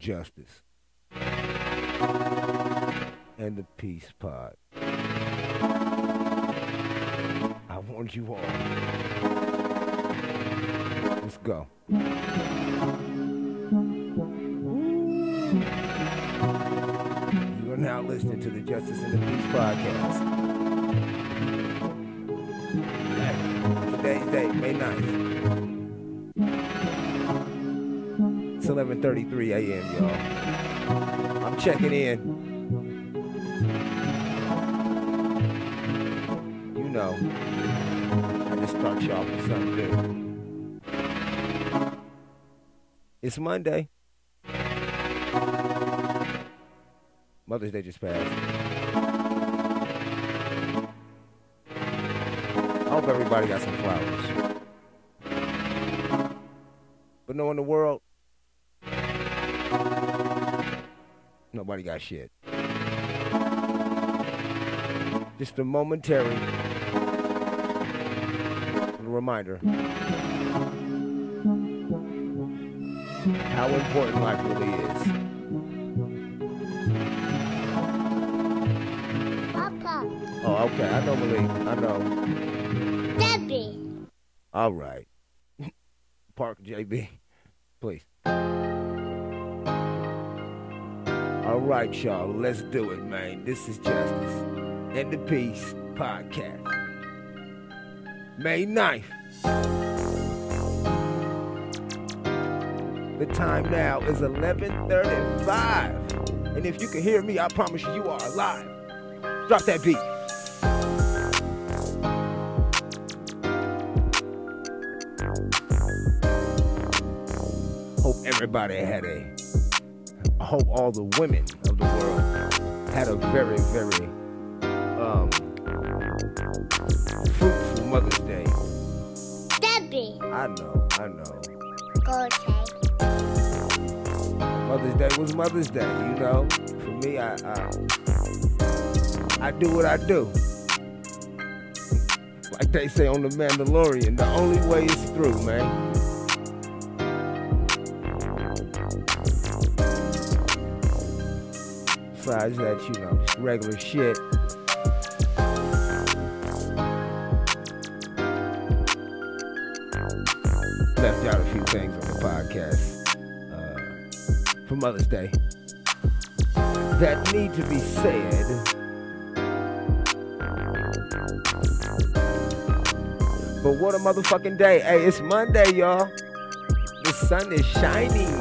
Justice. And the Peace Pod. I want you all. Let's go. You are now listening to the Justice and the Peace podcast. Today's date, May 9th. 11:33 a.m., y'all. I'm checking in. You know, I just start y'all with something new. It's Monday. Mother's Day just passed. I hope everybody got some flowers. But no, in the world, nobody got shit. Just a momentary little reminder how important life really is. Papa, Oh, okay. I know, Malik. I know. Debbie, All right. Park JB, please. All right, y'all. Let's do it, man. This is Justice and the Peace podcast. May 9th. The time now is 11:35. And if you can hear me, I promise you you are alive. Drop that beat. hope everybody had a hope all the women of the world had a very, very um fruitful Mother's Day. Debbie, I know, I know. go take. Mother's Day was Mother's Day, you know. For me, I I, I do what I do. Like they say on The Mandalorian, the only way is through, man. Besides that, you know, just regular shit. Left out a few things on the podcast uh, for Mother's Day that need to be said. But what a motherfucking day. Hey, it's Monday, y'all. The sun is shining.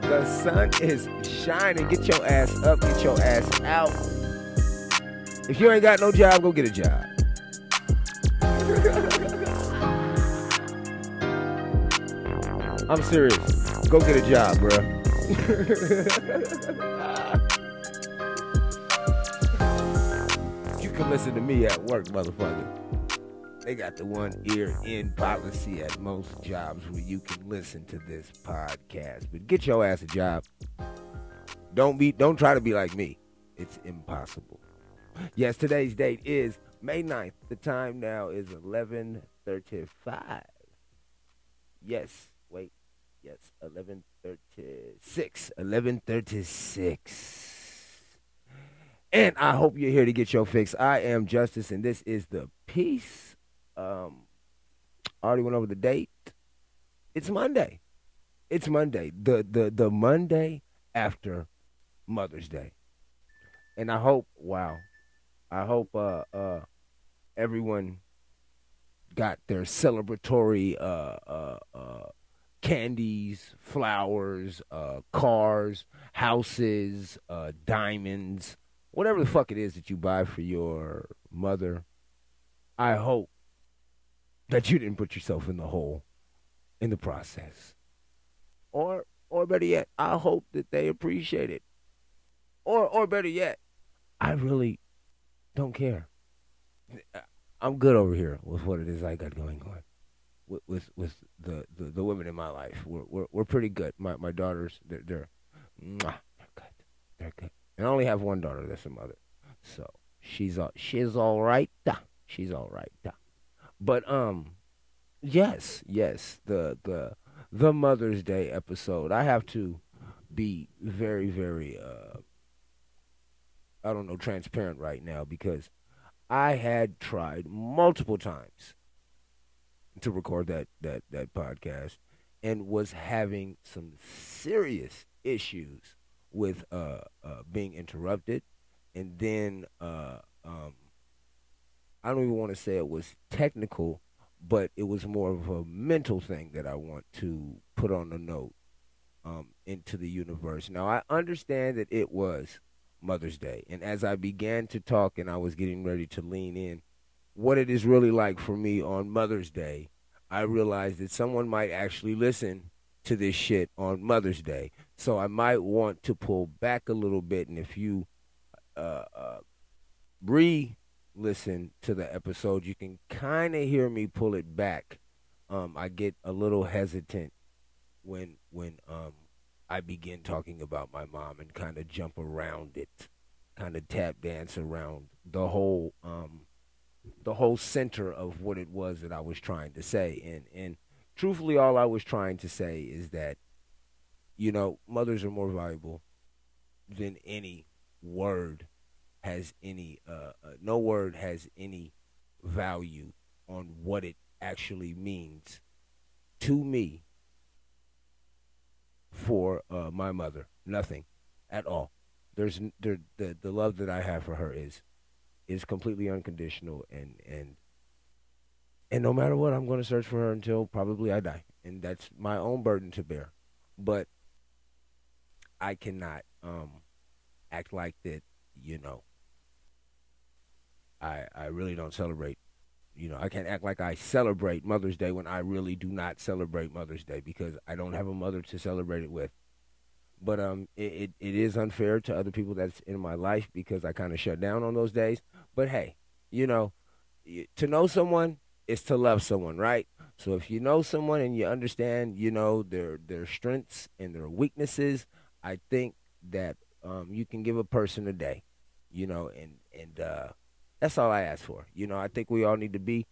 The sun is shining. Get your ass up, get your ass out. If you ain't got no job, go get a job. I'm serious. Go get a job, bruh. you can listen to me at work, motherfucker. They got the one ear in policy at most jobs where you can listen to this podcast. But get your ass a job. Don't be don't try to be like me. It's impossible. Yes, today's date is May 9th. The time now is 11:35. Yes, wait. Yes, 11:36. 11:36. And I hope you're here to get your fix. I am Justice and this is the Peace um already went over the date. It's Monday. It's Monday. The the the Monday after Mother's Day. And I hope wow. I hope uh uh everyone got their celebratory uh uh uh candies, flowers, uh cars, houses, diamonds, whatever the fuck it is that you buy for your mother. I hope that you didn't put yourself in the hole in the process. Or or better yet, I hope that they appreciate it. Or or better yet, I really don't care. I'm good over here with what it is I got going on. With with, with the, the, the women in my life. We're we're we're pretty good. My my daughters they're they're mwah, they're good. They're good. And I only have one daughter that's a mother. So she's all she's all right. She's all right. But um, yes, yes, the the the Mother's Day episode. I have to be very, very, uh, I don't know, transparent right now because I had tried multiple times to record that that that podcast and was having some serious issues with uh, uh, being interrupted, and then uh, um, I don't even want to say it was technical, but it was more of a mental thing that I want to put on a note um, into the universe. Now I understand that it was Mother's Day, and as I began to talk and I was getting ready to lean in, what it is really like for me on Mother's Day, I realized that someone might actually listen to this shit on Mother's Day. So I might want to pull back a little bit, and if you uh, uh, re listen to the episode, you can kind of hear me pull it back. Um, I get a little hesitant when when um, I begin talking about my mom and kind of jump around it, kind of tap dance around the whole um, the whole center of what it was that I was trying to say. And and truthfully, all I was trying to say is that, you know, mothers are more valuable than any word has any. Uh, uh, no word has any value on what it actually means to me for uh, my mother. Nothing at all. There's there, the the love that I have for her is is completely unconditional and and and no matter what, I'm going to search for her until probably I die, and that's my own burden to bear. But I cannot um, act like that. You know, I I really don't celebrate. You know, I can't act like I celebrate Mother's Day when I really do not celebrate Mother's Day because I don't have a mother to celebrate it with. But um, it, it, it is unfair to other people that's in my life because I kind of shut down on those days. But hey, you know, to know someone is to love someone, right? So if you know someone and you understand, you know, their their strengths and their weaknesses, I think that um, you can give a person a day, you know, and and uh, that's all I ask for. You know, I think we all need to be,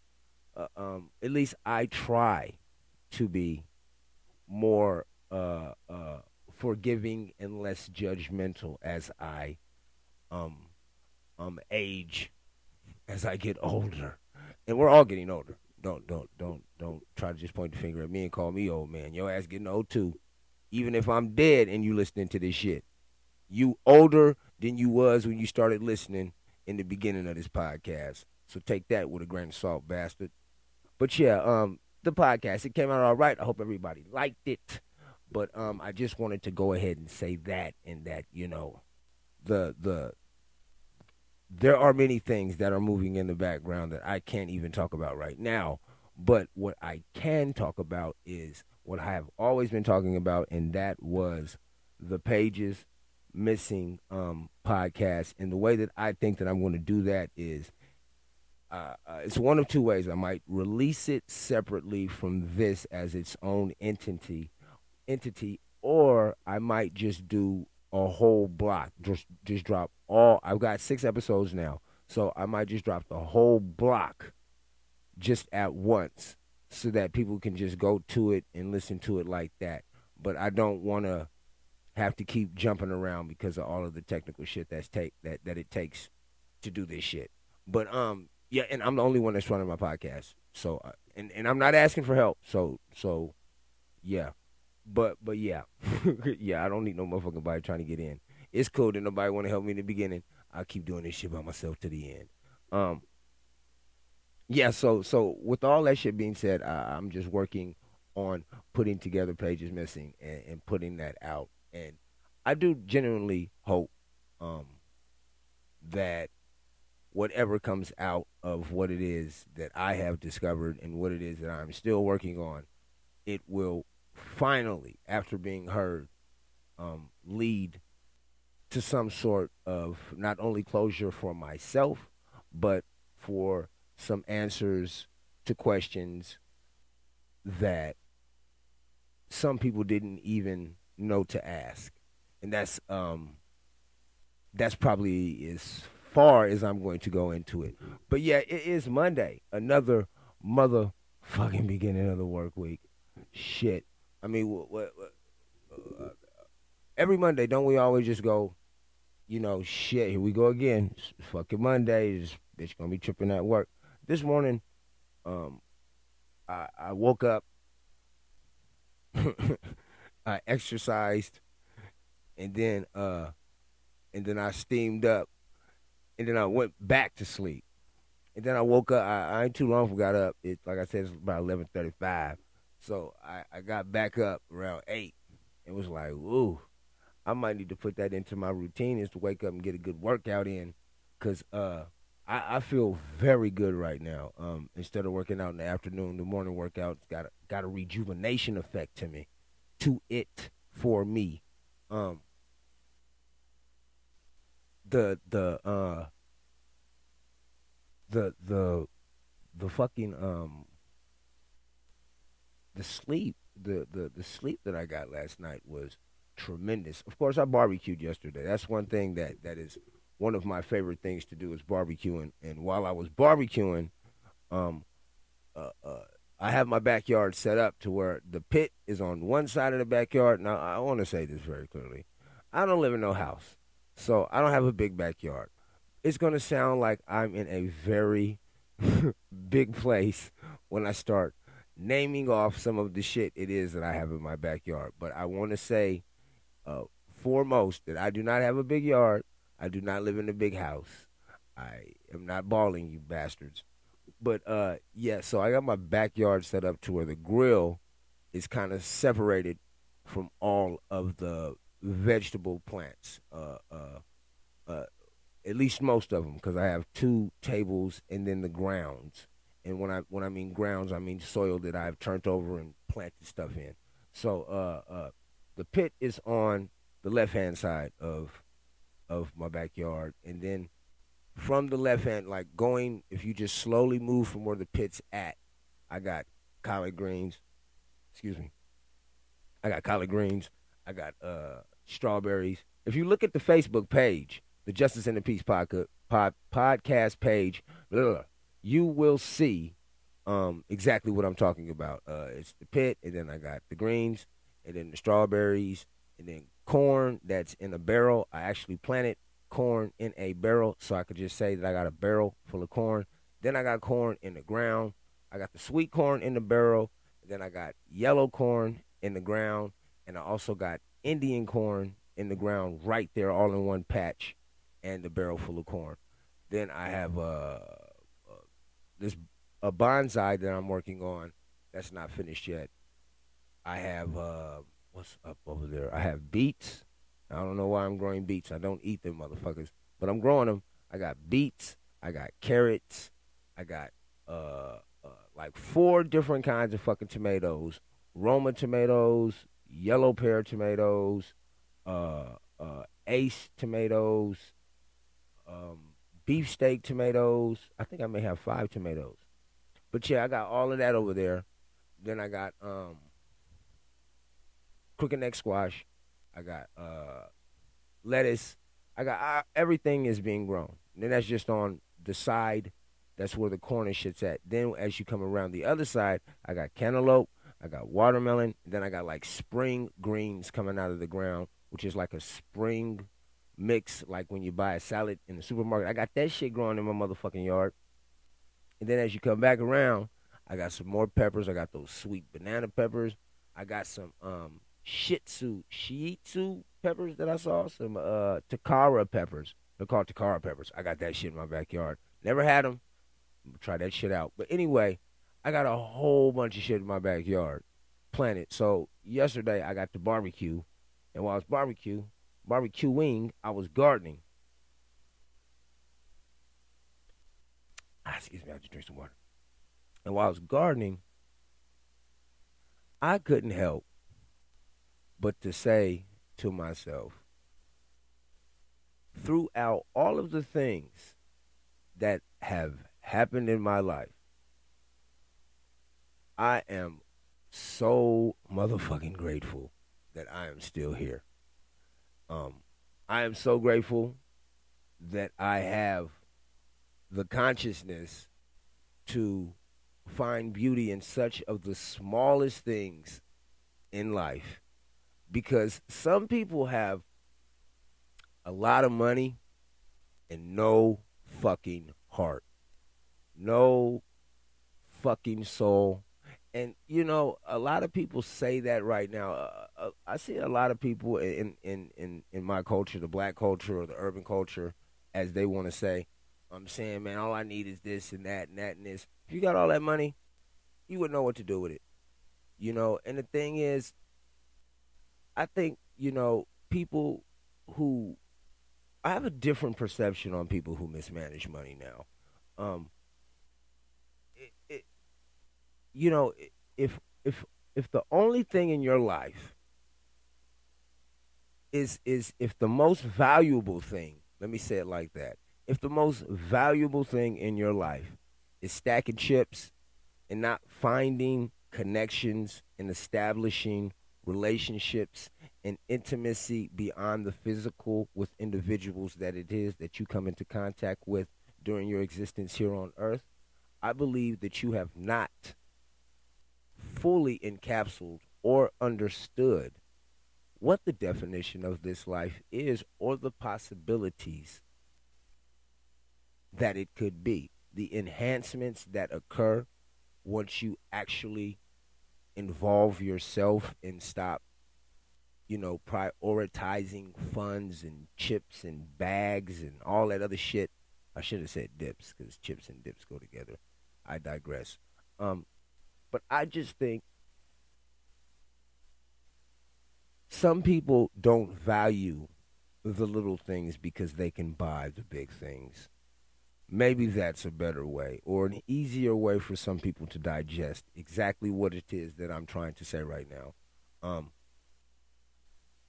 uh, um, at least I try to be more uh, uh, forgiving and less judgmental as I um um age as I get older. And we're all getting older. Don't don't don't don't try to just point the finger at me and call me old man. Your ass getting old too. Even if I'm dead and you listening to this shit. You older than you was when you started listening in the beginning of this podcast. So take that with a grain of salt, bastard. But yeah, um, the podcast it came out all right. I hope everybody liked it. But um, I just wanted to go ahead and say that and that you know, the the there are many things that are moving in the background that I can't even talk about right now. But what I can talk about is what I have always been talking about, and that was the pages missing um, podcast. And the way that I think that I'm going to do that is uh, uh, it's one of two ways. I might release it separately from this as its own entity, entity, or I might just do a whole block. Just just drop all. I've got six episodes now, so I might just drop the whole block just at once, so that people can just go to it and listen to it like that. But I don't want to have to keep jumping around because of all of the technical shit that's take that that it takes to do this shit. But um, yeah, and I'm the only one that's running my podcast. So uh, and and I'm not asking for help. So so yeah. But but yeah, yeah, I don't need no motherfucking body trying to get in. It's cool that nobody want to help me in the beginning. I'll keep doing this shit by myself to the end. Um, yeah. So so with all that shit being said, I, I'm just working on putting together pages missing and, and putting that out. And I do genuinely hope um, that whatever comes out of what it is that I have discovered and what it is that I'm still working on, it will finally, after being heard, um, lead to some sort of not only closure for myself, but for some answers to questions that some people didn't even know to ask. And that's um that's probably as far as I'm going to go into it. But yeah, it is Monday, another motherfucking beginning of the work week. Shit. I mean, what, what, uh, every Monday, don't we always just go, you know, shit, here we go again. It's fucking Monday. This bitch gonna be tripping at work. This morning, um, I, I woke up, I exercised, and then uh, and then I steamed up, and then I went back to sleep, and then I woke up. I, I ain't too long for got up. It like I said, it's about eleven thirty five. So I, I got back up around eight. It was like, ooh, I might need to put that into my routine is to wake up and get a good workout in, cause uh, I, I feel very good right now. Um, instead of working out in the afternoon, the morning workout got a, got a rejuvenation effect to me, to it for me. Um, the the uh the the the fucking um the sleep the the the sleep that I got last night was tremendous. Of course, I barbecued yesterday. That's one thing that that is one of my favorite things to do is barbecuing. And while I was barbecuing, um, uh, uh, I have my backyard set up to where the pit is on one side of the backyard. Now, I want to say this very clearly. I don't live in no house, so I don't have a big backyard. It's going to sound like I'm in a very big place when I start naming off some of the shit it is that I have in my backyard. But I want to say, uh, foremost, that I do not have a big yard. I do not live in a big house. I am not balling, you bastards. But uh, yeah, so I got my backyard set up to where the grill is kind of separated from all of the vegetable plants. Uh, uh, uh, at least most of them, because I have two tables and then the grounds. And when I when I mean grounds, I mean soil that I've turned over and planted stuff in. So uh, uh, the pit is on the left hand side of of my backyard, and then from the left hand, like going, if you just slowly move from where the pit's at, I got collard greens. Excuse me. I got collard greens. I got uh, strawberries. If you look at the Facebook page, the Justice and the Peace podcast, pod, podcast page, blah, you will see um, exactly what I'm talking about. Uh, it's the pit, and then I got the greens, and then the strawberries, and then corn that's in a barrel. I actually planted corn in a barrel, so I could just say that I got a barrel full of corn. Then I got corn in the ground. I got the sweet corn in the barrel. Then I got yellow corn in the ground, and I also got Indian corn in the ground right there, all in one patch, and the barrel full of corn. Then I have uh, uh, this a bonsai that I'm working on that's not finished yet. I have uh, what's up over there? I have beets. I don't know why I'm growing beets. I don't eat them motherfuckers, but I'm growing them. I got beets. I got carrots. I got uh, uh like four different kinds of fucking tomatoes. Roma tomatoes, yellow pear tomatoes, uh, uh, ace tomatoes, um, beefsteak tomatoes. I think I may have five tomatoes. But yeah, I got all of that over there. Then I got um, crooked neck squash. I got uh, lettuce. I got everything is being grown. And then that's just on the side. That's where the corner shit's at. Then as you come around the other side, I got cantaloupe. I got watermelon. Then I got like spring greens coming out of the ground, which is like a spring mix, like when you buy a salad in the supermarket. I got that shit growing in my motherfucking yard. And then as you come back around, I got some more peppers. I got those sweet banana peppers. I got some um shih tzu, shih tzu peppers that I saw. Some uh Takara peppers. They're called Takara peppers. I got that shit in my backyard. Never had them. Try that shit out. But anyway, I got a whole bunch of shit in my backyard planted. So yesterday I got to barbecue, and while I was barbecue barbecuing, I was gardening. Ah, excuse me, I just drink some water. And while I was gardening, I couldn't help but to say to myself, throughout all of the things that have happened in my life, I am so motherfucking grateful that I am still here. Um, I am so grateful that I have the consciousness to find beauty in such of the smallest things in life because some people have a lot of money and no fucking heart. No fucking soul. And you know, a lot of people say that right now. Uh, uh, I see a lot of people in, in in in my culture, the black culture or the urban culture, as they want to say. I'm saying, man, all I need is this and that and that and this. If you got all that money, you would know what to do with it. You know, and the thing is, I think, you know, people who I have a different perception on people who mismanage money now. Um it, it you know, if if if the only thing in your life is is if the most valuable thing, let me say it like that. If the most valuable thing in your life is stacking chips and not finding connections and establishing relationships and intimacy beyond the physical with individuals that it is that you come into contact with during your existence here on earth, I believe that you have not fully encapsulated or understood what the definition of this life is or the possibilities that it could be, the enhancements that occur once you actually involve yourself and stop, you know, prioritizing funds and chips and bags and all that other shit. I should have said dips because chips and dips go together. I digress. Um, but I just think some people don't value the little things because they can buy the big things. Maybe that's a better way or an easier way for some people to digest exactly what it is that I'm trying to say right now. Um,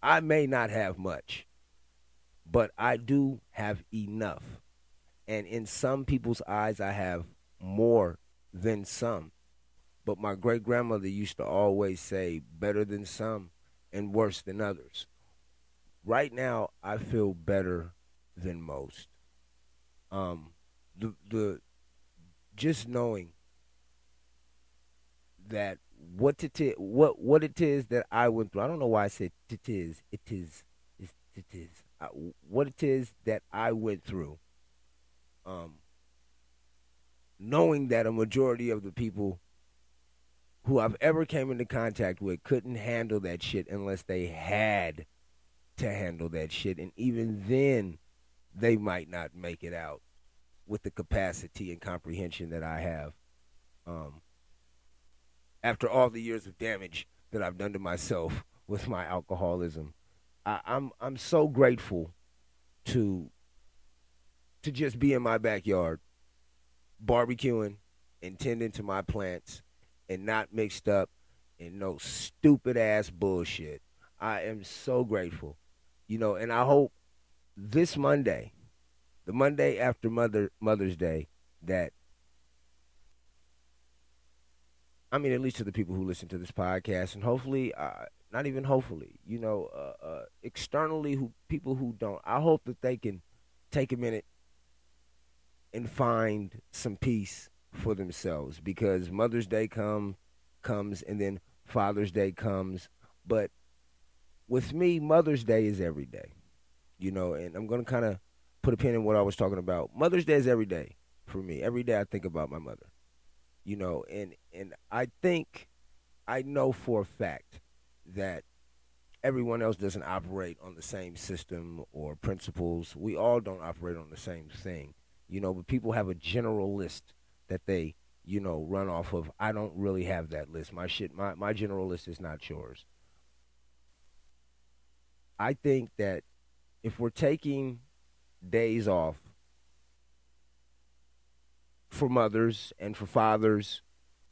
I may not have much, but I do have enough. And in some people's eyes, I have more than some. But my great grandmother used to always say, better than some and worse than others. Right now, I feel better than most. Um, the the just knowing that what it is, what what it is that I went through. I don't know why I said it is. It is. It, is. I, what it is that I went through. Um. Knowing that a majority of the people who I've ever came into contact with couldn't handle that shit unless they had to handle that shit, and even then, they might not make it out with the capacity and comprehension that I have. Um, after all the years of damage that I've done to myself with my alcoholism, I, I'm I'm so grateful to to just be in my backyard, barbecuing and tending to my plants, and not mixed up in no stupid ass bullshit. I am so grateful, you know, and I hope this Monday the Monday after Mother Mother's Day that I mean, at least to the people who listen to this podcast, and hopefully, uh, not even hopefully, you know, uh, uh, externally, who people who don't, I hope that they can take a minute and find some peace for themselves because Mother's Day come comes, and then Father's Day comes, but with me, Mother's Day is every day, you know, and I'm gonna kind of put a pin in what I was talking about. Mother's Day is every day for me. Every day I think about my mother. You know, and and I think I know for a fact that everyone else doesn't operate on the same system or principles. We all don't operate on the same thing. You know, but people have a general list that they, you know, run off of. I don't really have that list. My shit my, my general list is not yours. I think that if we're taking days off for mothers and for fathers.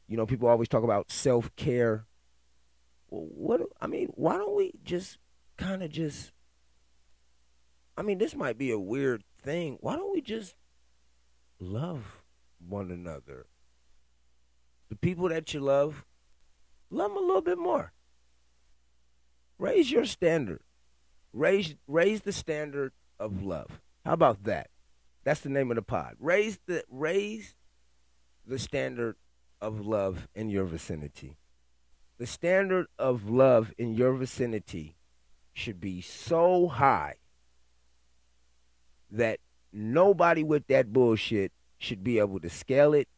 You know, people always talk about self care. What I mean, why don't we just kind of just? I mean, this might be a weird thing. Why don't we just love one another? The people that you love, love them a little bit more. Raise your standard. Raise raise the standard of love. How about that? That's the name of the pod. Raise the raise the standard of love in your vicinity. the standard of love in your vicinity should be so high that nobody with that bullshit should be able to scale it,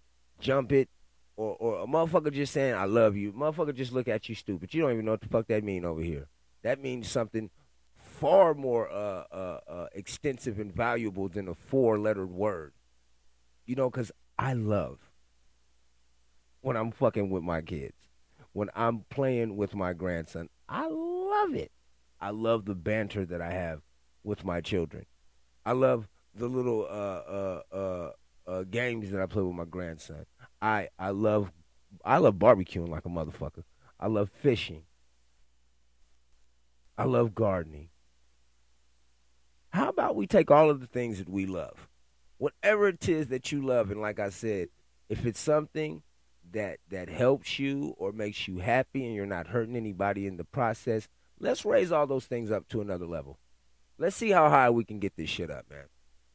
jump it, or, or a motherfucker just saying I love you. Motherfucker just look at you stupid. You don't even know what the fuck that mean over here. That means something far more uh, uh, uh, extensive and valuable than a four lettered word. You know, because I love when I'm fucking with my kids, when I'm playing with my grandson. I love it. I love the banter that I have with my children. I love the little uh, uh, uh, games that I play with my grandson. I I love I love barbecuing like a motherfucker. I love fishing. I love gardening. How about we take all of the things that we love, whatever it is that you love, and like I said, if it's something that that helps you or makes you happy and you're not hurting anybody in the process, let's raise all those things up to another level. Let's see how high we can get this shit up, man.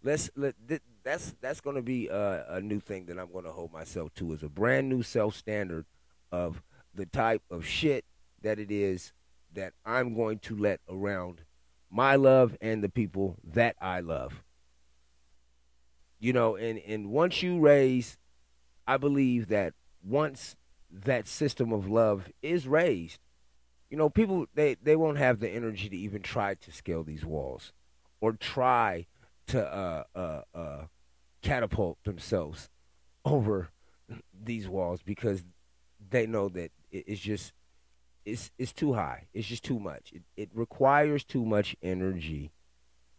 Let's let that's that's going to be a, a new thing that I'm going to hold myself to is a brand new self standard of the type of shit that it is that I'm going to let around my love and the people that I love. You know, and and once you raise, I believe that once that system of love is raised, you know, people they they won't have the energy to even try to scale these walls or try to uh, uh, uh, catapult themselves over these walls because they know that it's just it's it's too high. It's just too much. It, it requires too much energy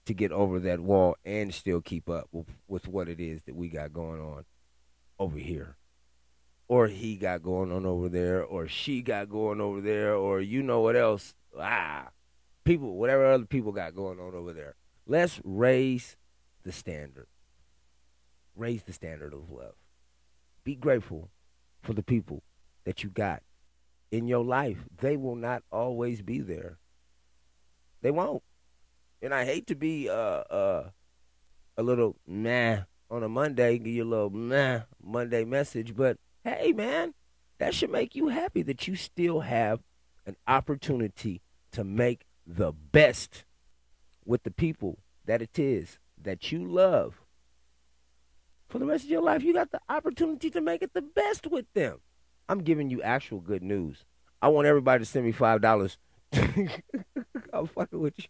to get over that wall and still keep up with, with what it is that we got going on over here. Or he got going on over there, or she got going over there, or you know what else. Ah, people, whatever other people got going on over there. Let's raise the standard. Raise the standard of love. Be grateful for the people that you got in your life. They will not always be there. They won't. And I hate to be uh uh a little nah on a Monday, give you a little nah Monday message, but hey man, that should make you happy that you still have an opportunity to make the best with the people that it is that you love for the rest of your life. You got the opportunity to make it the best with them. I'm giving you actual good news. I want everybody to send me five dollars. I'm fucking with you.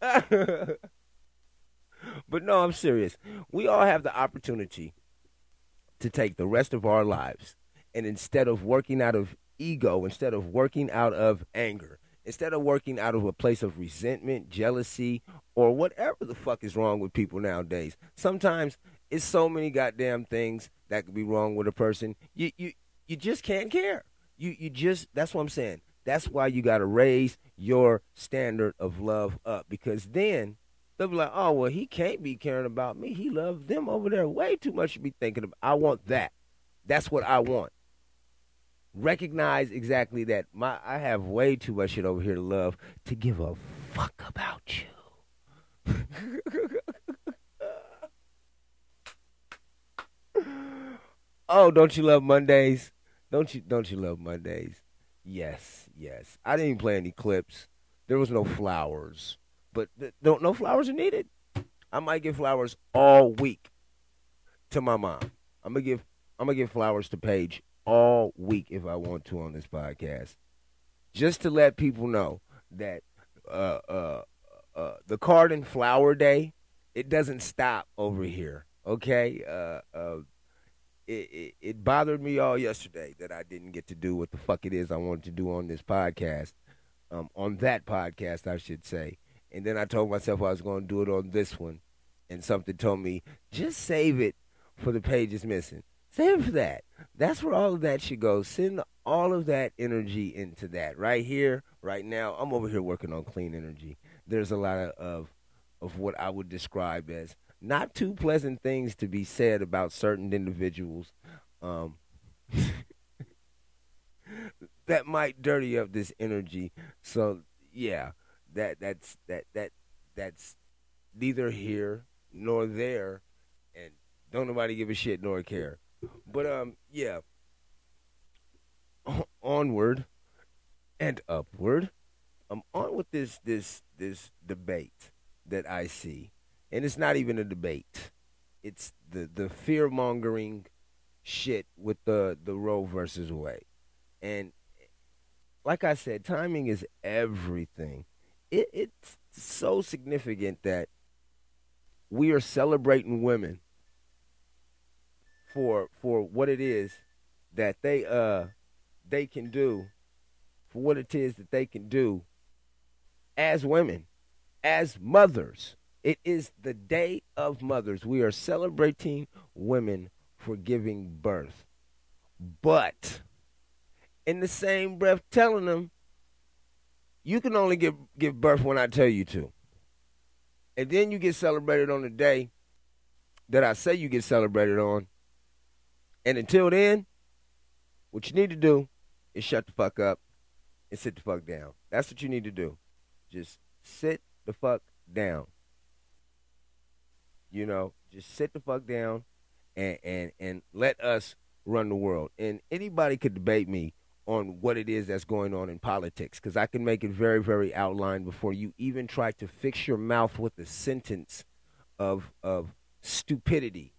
but no, I'm serious. We all have the opportunity to take the rest of our lives and instead of working out of ego, instead of working out of anger, instead of working out of a place of resentment, jealousy, or whatever the fuck is wrong with people nowadays. Sometimes it's so many goddamn things that could be wrong with a person. You you you just can't care. You you just that's what I'm saying. That's why you got to raise your standard of love up because then they'll be like, "Oh, well, he can't be caring about me. He loves them over there way too much to be thinking about. I want that. That's what I want." recognize exactly that my I have way too much shit over here to love to give a fuck about you. oh, don't you love Mondays? Don't you don't you love Mondays? Yes, yes. I didn't play any clips. There was no flowers, but th- no no flowers are needed. I might give flowers all week to my mom. I'm gonna give I'm gonna give flowers to Paige all week if I want to on this podcast, just to let people know that uh, uh, uh, the Cardin Flower Day it doesn't stop over here. Okay, uh, uh, it, it, it bothered me all yesterday that I didn't get to do what the fuck it is I wanted to do on this podcast, um, on that podcast I should say, and then I told myself I was going to do it on this one, and something told me just save it for the pages missing. Save it for that. That's where all of that should go. Send all of that energy into that. Right here, right now, I'm over here working on clean energy. There's a lot of, of, of what I would describe as not too pleasant things to be said about certain individuals um, that might dirty up this energy. So yeah, that that's that that that's neither here nor there, and don't nobody give a shit nor care. But um, yeah. Onward, and upward. I'm on with this this this debate that I see, and it's not even a debate. It's the the fear mongering shit with the the Roe versus Wade, and like I said, timing is everything. It, it's so significant that we are celebrating women for for what it is that they uh they can do for what it is that they can do as women as mothers it is the day of mothers we are celebrating women for giving birth but in the same breath telling them you can only give give birth when I tell you to. And then you get celebrated on the day that I say you get celebrated on. And until then, what you need to do is shut the fuck up and sit the fuck down. That's what you need to do. Just sit the fuck down. You know, just sit the fuck down and and and let us run the world. And anybody could debate me on what it is that's going on in politics because I can make it very, very outlined before you even try to fix your mouth with a sentence of of stupidity.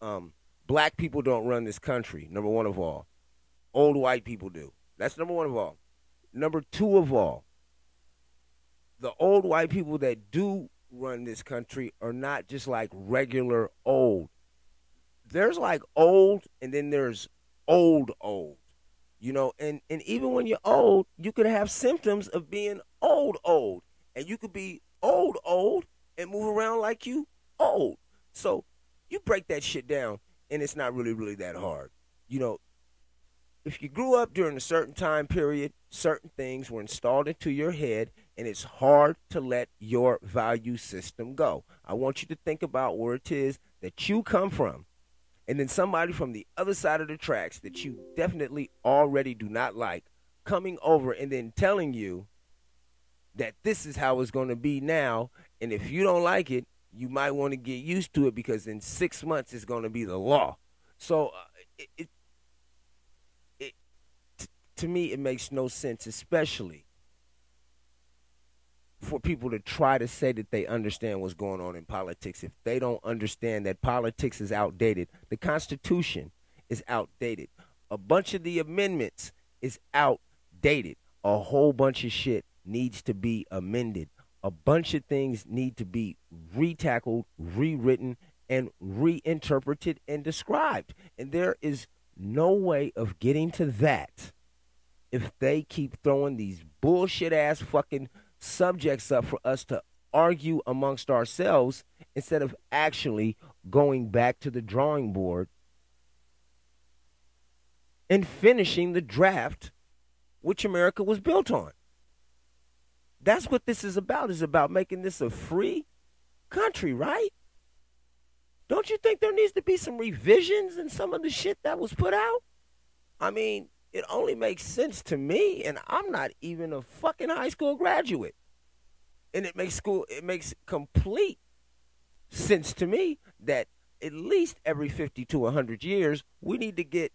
Um, black people don't run this country. Number one of all, old white people do. That's number one of all. Number two of all, the old white people that do run this country are not just like regular old. There's like old, and then there's old old you know and and even when you're old you could have symptoms of being old old and you could be old old and move around like you old so you break that shit down and it's not really really that hard you know if you grew up during a certain time period certain things were installed into your head and it's hard to let your value system go. I want you to think about where it is that you come from and then somebody from the other side of the tracks that you definitely already do not like coming over and then telling you that this is how it's going to be now. And if you don't like it you might want to get used to it because in six months it's going to be the law. So uh, it, it, it t- to me it makes no sense especially for people to try to say that they understand what's going on in politics if they don't understand that politics is outdated. The Constitution is outdated. A bunch of the amendments is outdated. A whole bunch of shit needs to be amended. A bunch of things need to be retackled, rewritten, and reinterpreted and described. And there is no way of getting to that if they keep throwing these bullshit ass fucking subjects up for us to argue amongst ourselves instead of actually going back to the drawing board and finishing the draft which America was built on. That's what this is about. Is about making this a free country, right? Don't you think there needs to be some revisions in some of the shit that was put out? I mean, it only makes sense to me, and I'm not even a fucking high school graduate. And it makes school it makes complete sense to me that at least every 50 to 100 years we need to get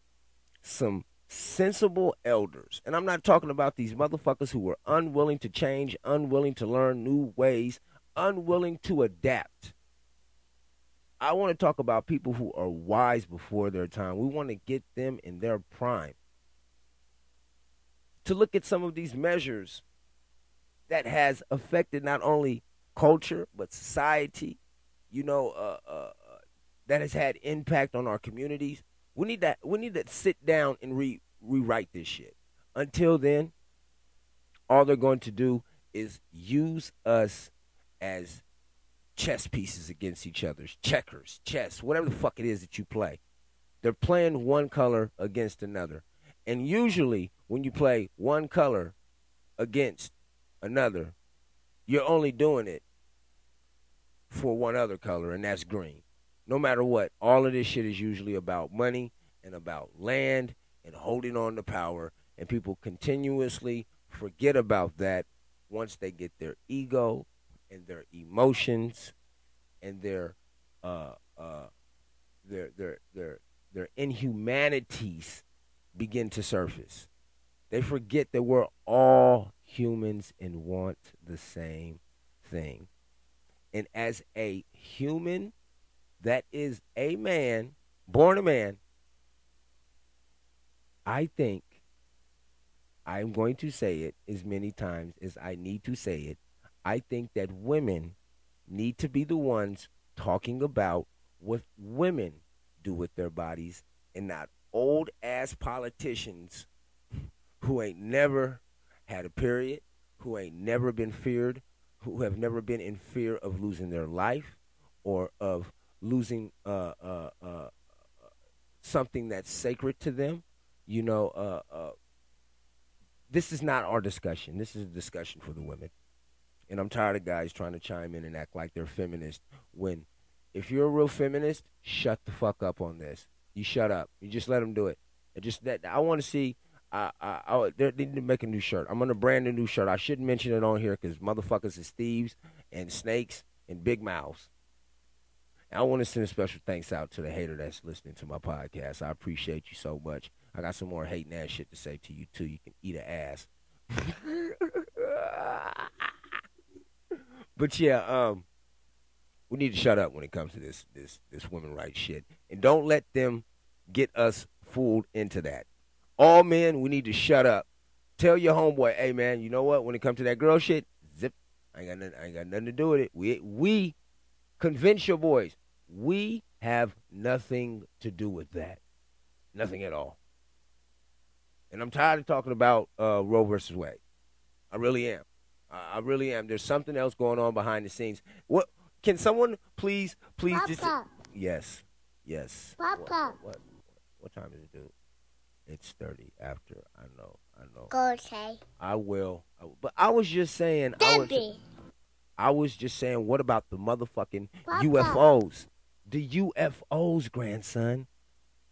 some sensible elders. And I'm not talking about these motherfuckers who are unwilling to change, unwilling to learn new ways, unwilling to adapt. I want to talk about people who are wise before their time. We want to get them in their prime to look at some of these measures that has affected not only culture but society. You know, uh, uh, uh, that has had impact on our communities. We need that. We need to sit down and re- rewrite this shit. Until then, all they're going to do is use us as chess pieces against each other, checkers, chess, whatever the fuck it is that you play. They're playing one color against another. And usually, when you play one color against another, you're only doing it for one other color, and that's green. No matter what, all of this shit is usually about money and about land and holding on to power, and people continuously forget about that once they get their ego and their emotions and their uh, uh, their their their their inhumanities begin to surface. They forget that we're all humans and want the same thing. And as a human that is a man, born a man, I think I'm going to say it as many times as I need to say it. I think that women need to be the ones talking about what women do with their bodies and not old ass politicians who ain't never had a period, who ain't never been feared, who have never been in fear of losing their life or of losing uh, uh, uh, something that's sacred to them. You know, uh, uh, this is not our discussion. This is a discussion for the women. And I'm tired of guys trying to chime in and act like they're feminist when if you're a real feminist, shut the fuck up on this. You shut up. You just let them do it. It just that I want to see. I, I, I they need to make a new shirt. I'm gonna brand a new shirt. I shouldn't mention it on here because motherfuckers is thieves and snakes and big mouths. And I want to send a special thanks out to the hater that's listening to my podcast. I appreciate you so much. I got some more hating ass shit to say to you too. You can eat an ass. but yeah, um, we need to shut up when it comes to this this this women rights shit, and don't let them get us fooled into that. All men, we need to shut up. Tell your homeboy, hey man, you know what? When it comes to that girl shit, zip. I ain't got nothing, I ain't got nothing to do with it. We we convince your boys. We have nothing to do with that. Nothing at all. And I'm tired of talking about uh, Roe versus Wade. I really am. I really am. There's something else going on behind the scenes. What can someone please, please Papa. just yes, yes. Papa. What, what, what time is it, dude? It's thirty after. I know. I know. Go say. I will. I, but I was just saying. I was, Debbie. I was just saying. What about the motherfucking Papa. UFOs? The UFOs, grandson,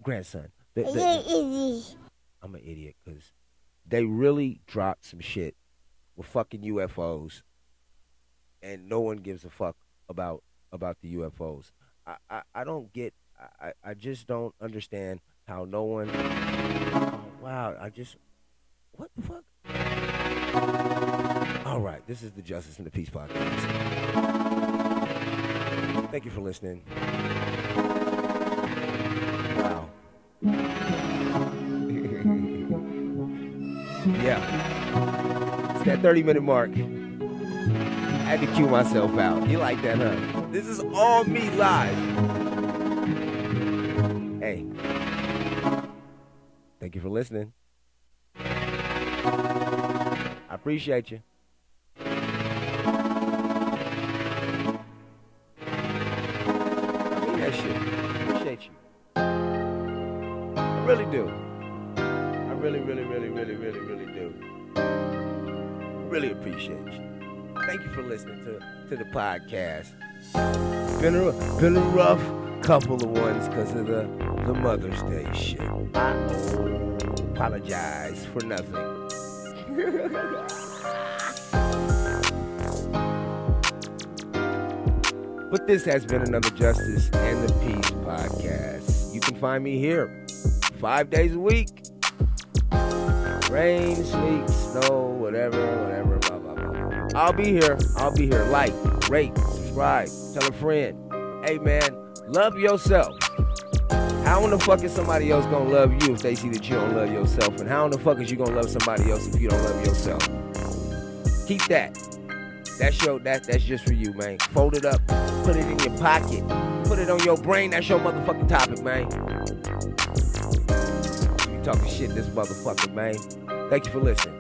grandson. The, the-. I'm an idiot because they really dropped some shit with fucking UFOs, and no one gives a fuck about about the UFOs. I I, I don't get. I, I just don't understand how no one. Oh, wow, I just. What the fuck? All right, this is the Justice and the Peace podcast. Thank you for listening. Wow. yeah. It's that 30 minute mark. Had to cue myself out. You like that, huh? This is all me live. Hey. Thank you for listening. I appreciate you. I appreciate you. I really do. I really, really, really, really, really, really do. Really appreciate you. Thank you for listening to, to the podcast. Been a, been a rough couple of ones because of the, the Mother's Day shit. I apologize for nothing. But this has been another Justice and the Peace podcast. You can find me here five days a week. Rain, sleet, snow, whatever, whatever. I'll be here. I'll be here. Like, rate, subscribe, tell a friend. Hey, man, love yourself. How in the fuck is somebody else gonna love you if they see that you don't love yourself? And how in the fuck is you gonna love somebody else if you don't love yourself? Keep that. That's your that that's just for you, man. Fold it up, put it in your pocket, put it on your brain. That's your motherfucking topic, man. You talking shit, this motherfucker, man. Thank you for listening.